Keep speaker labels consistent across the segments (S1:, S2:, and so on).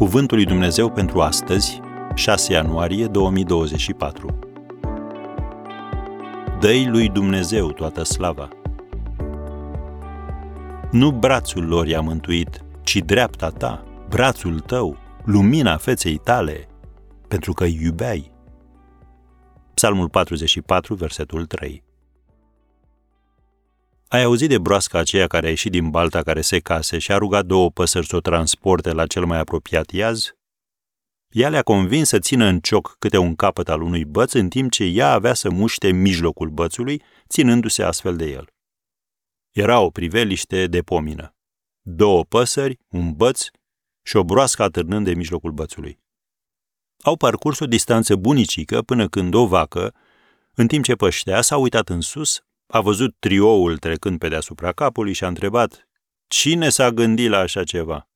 S1: Cuvântul lui Dumnezeu pentru astăzi, 6 ianuarie 2024. Dă-i lui Dumnezeu toată slava. Nu brațul lor i-a mântuit, ci dreapta ta, brațul tău, lumina feței tale, pentru că iubeai. Psalmul 44, versetul 3. Ai auzit de broasca aceea care a ieșit din balta care se case și a rugat două păsări să o transporte la cel mai apropiat iaz? Ea le-a convins să țină în cioc câte un capăt al unui băț, în timp ce ea avea să muște mijlocul bățului, ținându-se astfel de el. Era o priveliște de pomină. Două păsări, un băț și o broască atârnând de mijlocul bățului. Au parcurs o distanță bunicică până când o vacă, în timp ce păștea, s-a uitat în sus, a văzut trioul trecând pe deasupra capului și a întrebat Cine s-a gândit la așa ceva?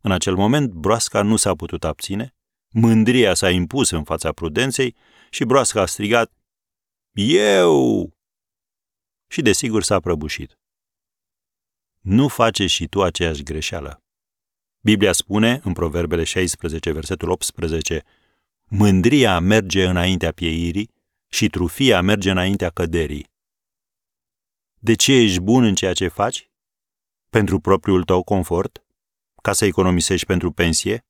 S1: În acel moment, broasca nu s-a putut abține, mândria s-a impus în fața prudenței și broasca a strigat Eu! Și desigur s-a prăbușit. Nu face și tu aceeași greșeală. Biblia spune, în Proverbele 16, versetul 18, Mândria merge înaintea pieirii și trufia merge înaintea căderii. De ce ești bun în ceea ce faci? Pentru propriul tău confort? Ca să economisești pentru pensie?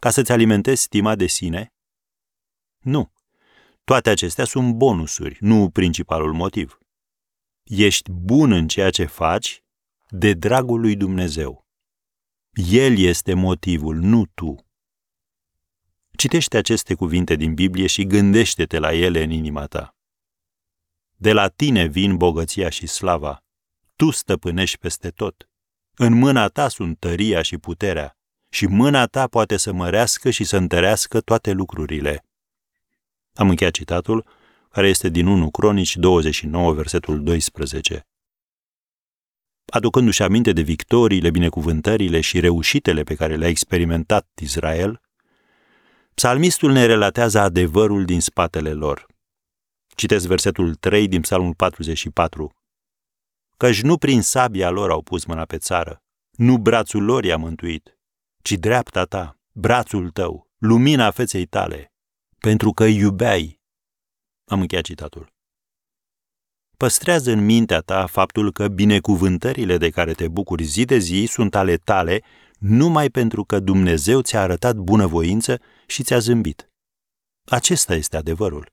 S1: Ca să-ți alimentezi stima de sine? Nu. Toate acestea sunt bonusuri, nu principalul motiv. Ești bun în ceea ce faci de dragul lui Dumnezeu. El este motivul, nu tu. Citește aceste cuvinte din Biblie și gândește-te la ele în inima ta. De la tine vin bogăția și slava. Tu stăpânești peste tot. În mâna ta sunt tăria și puterea, și mâna ta poate să mărească și să întărească toate lucrurile. Am încheiat citatul, care este din 1 Cronici 29, versetul 12. Aducându-și aminte de victoriile, binecuvântările și reușitele pe care le-a experimentat Israel, psalmistul ne relatează adevărul din spatele lor. Citesc versetul 3 din Psalmul 44. Căci nu prin sabia lor au pus mâna pe țară, nu brațul lor i-a mântuit, ci dreapta ta, brațul tău, lumina feței tale, pentru că iubeai. Am încheiat citatul. Păstrează în mintea ta faptul că binecuvântările de care te bucuri zi de zi sunt ale tale numai pentru că Dumnezeu ți-a arătat bunăvoință și ți-a zâmbit. Acesta este adevărul.